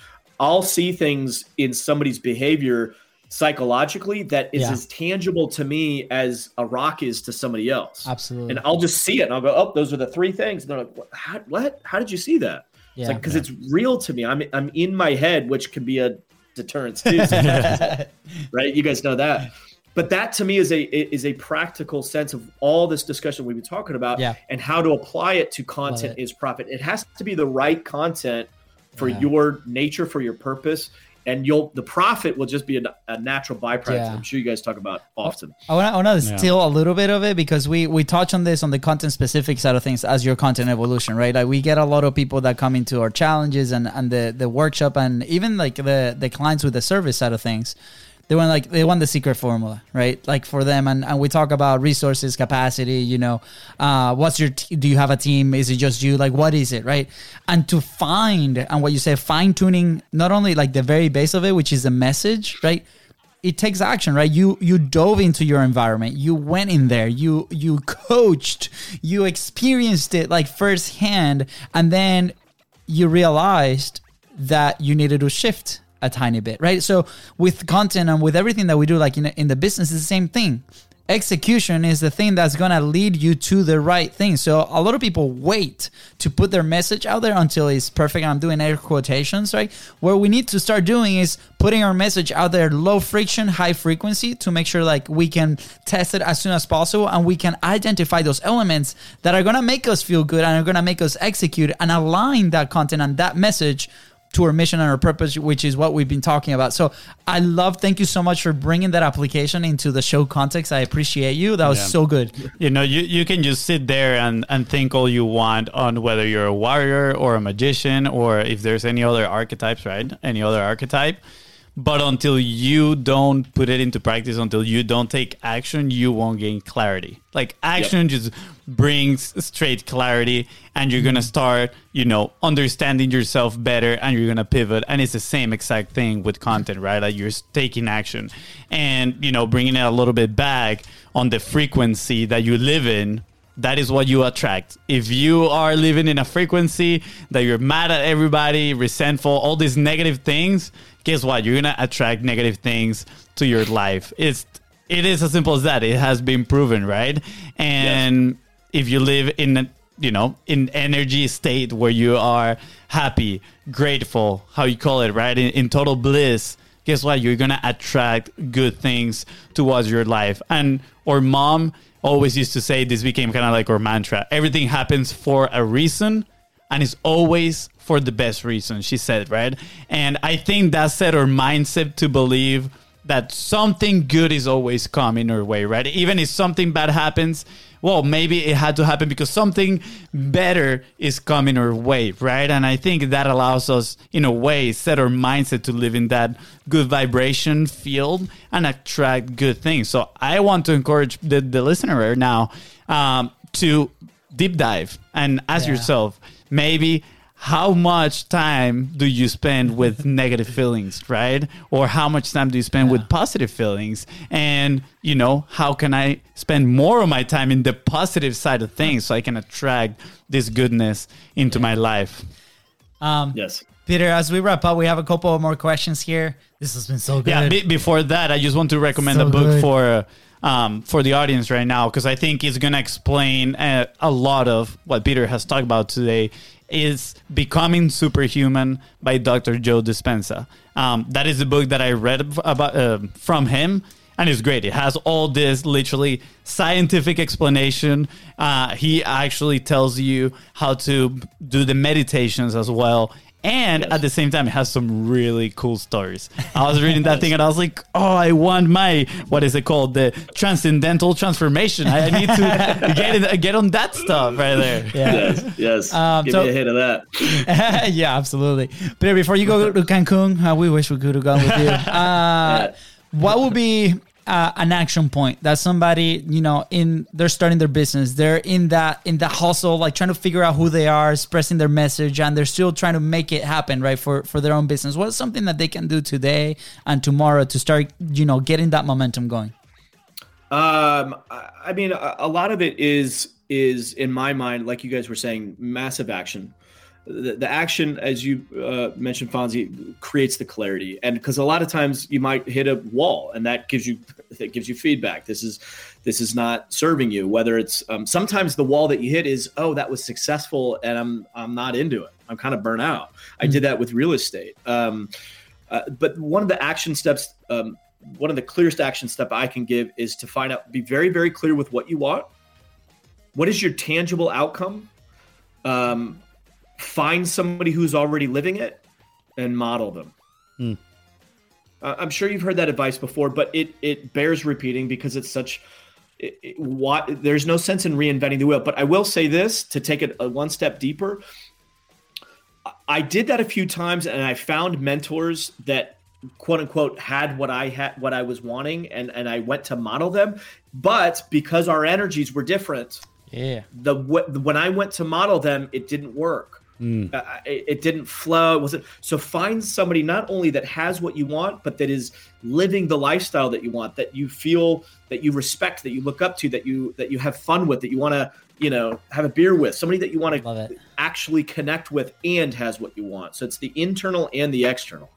I'll see things in somebody's behavior psychologically that is Yeah. as tangible to me as a rock is to somebody else. Absolutely. And I'll just see it and I'll go, oh, those are the three things. And they're like, what? How, what? How did you see that? It's Yeah. like, because it's real to me. I'm, I'm in my head, which can be a deterrence too, [laughs] right? You guys know that. But that to me is a is a practical sense of all this discussion we've been talking about Yeah. and how to apply it to content it. is profit. It has to be the right content for Yeah. your nature, for your purpose, and you'll the profit will just be a, a natural byproduct. Yeah. I'm sure you guys talk about often. I want to I Yeah. steal a little bit of it because we we touch on this on the content specific side of things as your content evolution, right? Like we get a lot of people that come into our challenges and and the the workshop and even like the the clients with the service side of things. They want like they want the secret formula, right? Like for them, and, and we talk about resources, capacity. You know, uh, what's your? T- do you have a team? Is it just you? Like, what is it, right? And to find and what you say, fine tuning, not only like the very base of it, which is the message, right? it takes action right you you dove into your environment you went in there you you coached you experienced it like firsthand and then you realized that you needed to shift a tiny bit right so with content and with everything that we do like in, in the business it's the same thing execution is the thing that's to lead you to the right thing. So a lot of people wait to put their message out there until it's perfect. I'm doing air quotations, right? What we need to start doing is putting our message out there low friction, high frequency to make sure like we can test it as soon as possible and we can identify those elements that are going to make us feel good and are going to make us execute and align that content and that message to our mission and our purpose, which is what we've been talking about. So I love, thank you so much for bringing that application into the show context. I appreciate you. That was yeah. so good. You know, you, you can just sit there and, and think all you want on whether you're a warrior or a magician or if there's any other archetypes, right? Any other archetype. But until you don't put it into practice, until you don't take action, you won't gain clarity. Like action yep. just brings straight clarity, and you're gonna mm-hmm. start, you know, understanding yourself better, and you're gonna pivot. And it's the same exact thing with content, right? Like you're taking action, and you know, bringing it a little bit back on the frequency that you live in that is what you attract. If you are living in a frequency that you're mad at everybody, resentful, all these negative things, guess what? You're gonna attract negative things to your life. It's it is as simple as that. It has been proven, right? And yes. if you live in a, you know in energy state where you are happy, grateful, how you call it, right? In, in total bliss, guess what? You're gonna attract good things towards your life. And or mom always used to say this became kind of like our mantra. Everything happens for a reason and it's always for the best reason, she said, right? And I think that set her mindset to believe that something good is always coming her way, right? Even if something bad happens, well, maybe it had to happen because something better is coming our way, right? And I think that allows us, in a way, set our mindset to live in that good vibration field and attract good things. So I want to encourage the, the listener right now um, to deep dive and ask yeah. yourself, maybe how much time do you spend with [laughs] negative feelings, right? Or how much time do you spend yeah. with positive feelings? And, you know, how can I spend more of my time in the positive side of things so I can attract this goodness into yeah. my life? Um, yes. Peter, as we wrap up, we have a couple more questions here. This has been so good. Yeah, be- before that, I just want to recommend so a book good. for. Uh, um, for the audience right now because I think it's going to explain a, uh, a, lot of what Peter has talked about today is Becoming Superhuman by Dr. Joe Dispenza. Um, that is the book that I read about uh, from him, and it's great. It has all this literally scientific explanation. Uh, he actually tells you how to do the meditations as well and yes. at the same time it has some really cool stories. I was [laughs] reading that thing and i was like oh i want my what is it called? The transcendental transformation. I need to [laughs] get in, get on that stuff right there. Yeah. yes. Yes um, give so, me a hit of that. [laughs] Yeah absolutely. But before you go to cancun uh, we wish we could have gone with you. Uh, what would be uh, an action point that somebody you know in they're starting their business they're in that in that hustle like trying to figure out who they are expressing their message and they're still trying to make it happen right for for their own business. What's something that they can do today and tomorrow to start you know getting that momentum going? Um i mean a lot of it is is in my mind like you guys were saying massive action the, the action, as you uh, mentioned, Fonzie, creates the clarity, and because a lot of times you might hit a wall, and that gives you that gives you feedback. This is this is not serving you. Whether it's um, sometimes the wall that you hit is, oh, that was successful, and I'm I'm not into it. I'm kind of burnt out. I did that with real estate. Um, uh, but one of the action steps, um, one of the clearest action step I can give is to find out, be very very clear with what you want. What is your tangible outcome? Um, find somebody who's already living it and model them. Hmm. Uh, I'm sure you've heard that advice before, but it it bears repeating because it's such. It, it, what, there's no sense in reinventing the wheel. But I will say this to take it a one step deeper. I did that a few times, and I found mentors that quote unquote had what I had what I was wanting, and and I went to model them. But because our energies were different, yeah, the when I went to model them, it didn't work. Mm. Uh, it, it, didn't flow. It wasn't so. Find somebody not only that has what you want, but that is living the lifestyle that you want, that you feel that you respect, that you look up to, that you that you have fun with, that you want to you know have a beer with. Somebody that you want to actually connect with and has what you want. So it's the internal and the external.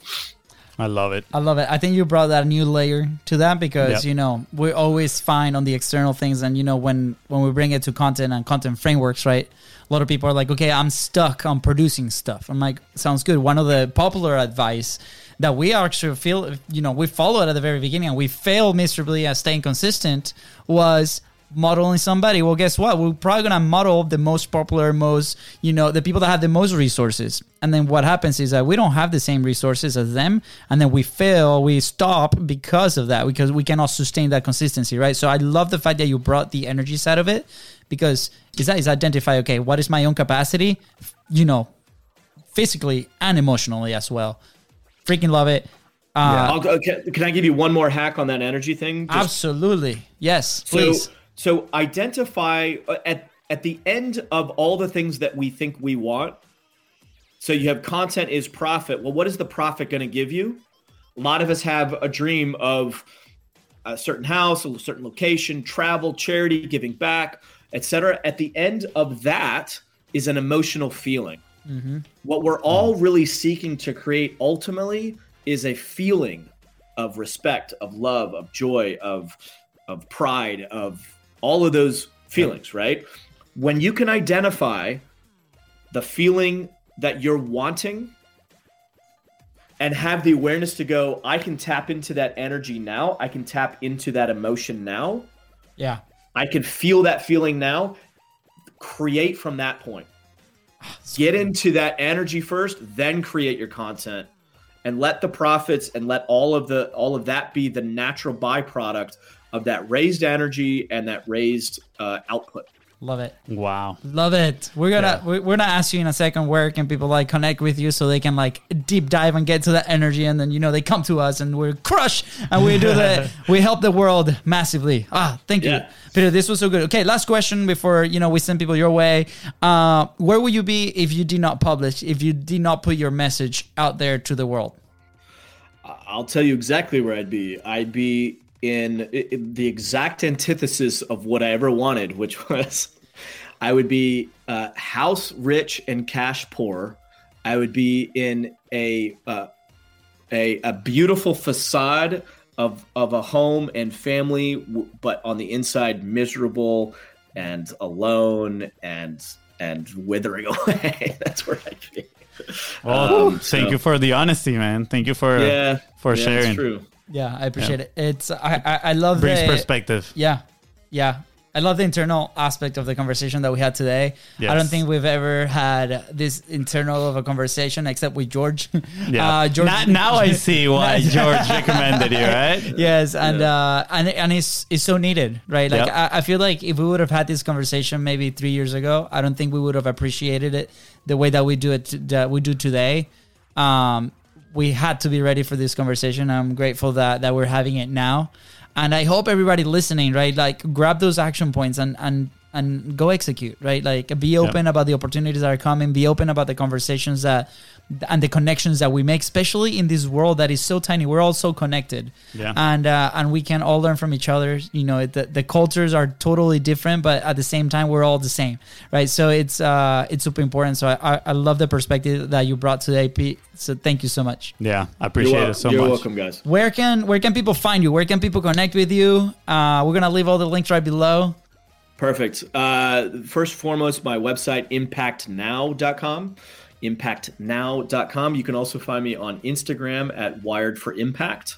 I love it. I love it. I think you brought that new layer to that because Yep. you know we always find on the external things, and you know when when we bring it to content and content frameworks, right? A lot of people are like, okay, I'm stuck on producing stuff. I'm like, sounds good. One of the popular advice that we actually feel, you know, we followed at the very beginning and we failed miserably at staying consistent was modeling somebody. Well, guess what? We're probably gonna model the most popular, most you know, the people that have the most resources. And then what happens is that we don't have the same resources as them, and then we fail, we stop because of that, because we cannot sustain that consistency, right? So I love the fact that you brought the energy side of it, because is that is identify okay, what is my own capacity, you know, physically and emotionally as well. Freaking love it. Uh, I'll, okay, can I give you one more hack on that energy thing? Just- Absolutely, yes, please. so identify uh, at at the end of all the things that we think we want. So you have content is profit. Well, what is the profit going to give you? A lot of us have a dream of a certain house, a certain location, travel, charity, giving back, etc. At the end of that is an emotional feeling. What we're all really seeking to create ultimately is a feeling of respect, of love, of joy, of of pride, of all of those feelings, right? When you can identify the feeling that you're wanting and have the awareness to go, I can tap into that energy now, I can tap into that emotion now, Yeah. I can feel that feeling now, create from that point. Ah, Get into that energy first, then create your content and let the profits and let all of the all of that be the natural byproduct of that raised energy and that raised uh, output. Love it. Wow. Love it. We're gonna Yeah. we- we're gonna ask you in a second where can people like connect with you so they can like deep dive and get to that energy and then you know they come to us and we're crush and we do the [laughs] we help the world massively. Ah, thank you, Peter. This was so good. Okay, last question before you know we send people your way. Uh, where would you be if you did not publish? If you did not put your message out there to the world? I'll tell you exactly where I'd be. I'd be in, i- i- the exact antithesis of what I ever wanted, which [laughs] was I would be uh, house rich and cash poor. I would be in a uh, a, a beautiful facade of of a home and family, but on the inside miserable and alone and and withering [laughs] away. That's where I'd be. Well, Um, thank so- you for the honesty, man. Thank you for Yeah, for yeah, sharing. That's true. Yeah, I appreciate it. It's I I, I love Brings the perspective. Yeah, yeah. I love the internal aspect of the conversation that we had today. I don't think we've ever had this internal of a conversation except with George. [laughs] Yeah. Uh, George now, [laughs] now I see why George recommended you, [laughs] right? yes, and uh, and and it's it's so needed, right? Like Yep. I, I feel like if we would have had this conversation maybe three years ago, I don't think we would have appreciated it the way that we do it that we do today. Um, we had to be ready for this conversation. I'm grateful that that we're having it now, and I hope everybody listening, right, like grab those action points and and and go execute, right? Like be open about the opportunities that are coming. Be open about the conversations that and the connections that we make, especially in this world that is so tiny. We're all so connected, Yeah. and uh, and we can all learn from each other. You know, the, the cultures are totally different, but at the same time, we're all the same, right? So it's uh, it's super important. So I, I, I love the perspective that you brought today, Pete. So thank you so much. Yeah, I appreciate You're, it so you're much. welcome, guys. Where can where can people find you? Where can people connect with you? Uh, we're gonna leave all the links right below. Perfect. Uh, first foremost, my website, impactnow.com. Impactnow.com. You can also find me on Instagram at Wired for Impact.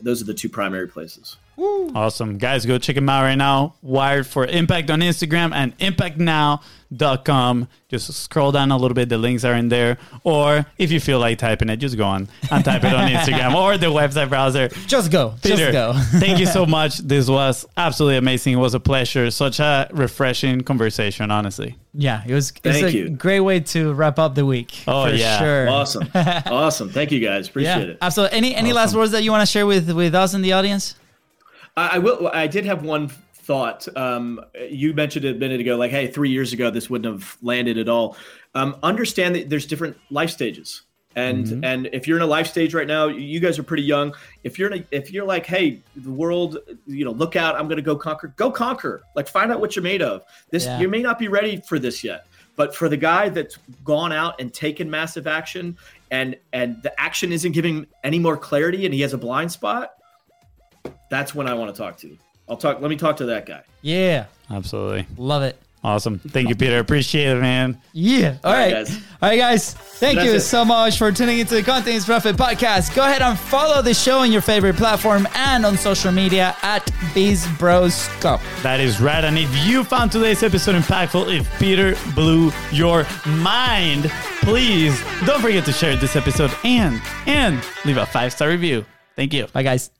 Those are the two primary places. Awesome. Guys, go check him out right now. Wired for Impact on Instagram and impactnow.com. Just scroll down a little bit. The links are in there. Or if you feel like typing it, just go on and type it on Instagram [laughs] or the website browser. Just go. Peter, Just go. [laughs] thank you so much. This was absolutely amazing. It was a pleasure. Such a refreshing conversation, honestly. yeah, it was. It's Thank a you. great way to wrap up the week. Oh, for yeah. sure. Awesome. [laughs] awesome. Thank you, guys. Appreciate Yeah, it. absolutely. Any any last words that you want to share with with us in the audience? I, I will. I did have one thought. Um, you mentioned it a minute ago, like, hey, three years ago, this wouldn't have landed at all. Um, understand that there's different life stages, and and if you're in a life stage right now, you guys are pretty young. If you're in a, if you're like, hey, the world, you know, look out, I'm going to go conquer. Go conquer. Like, find out what you're made of. This Yeah. you may not be ready for this yet. But for the guy that's gone out and taken massive action and and the action isn't giving any more clarity and he has a blind spot, that's when I want to talk to. I'll talk let me talk to that guy. Yeah. Absolutely. Love it. Awesome. Thank you, Peter. Appreciate it, man. Yeah. All All right, right. guys. All right, guys. Thank That's you it. so much for tuning into the Content Profit podcast. Go ahead and follow the show on your favorite platform and on social media at BizBrosCo. That is right. And if you found today's episode impactful, if Peter blew your mind, please don't forget to share this episode and and leave a five star review. Thank you. Bye, guys.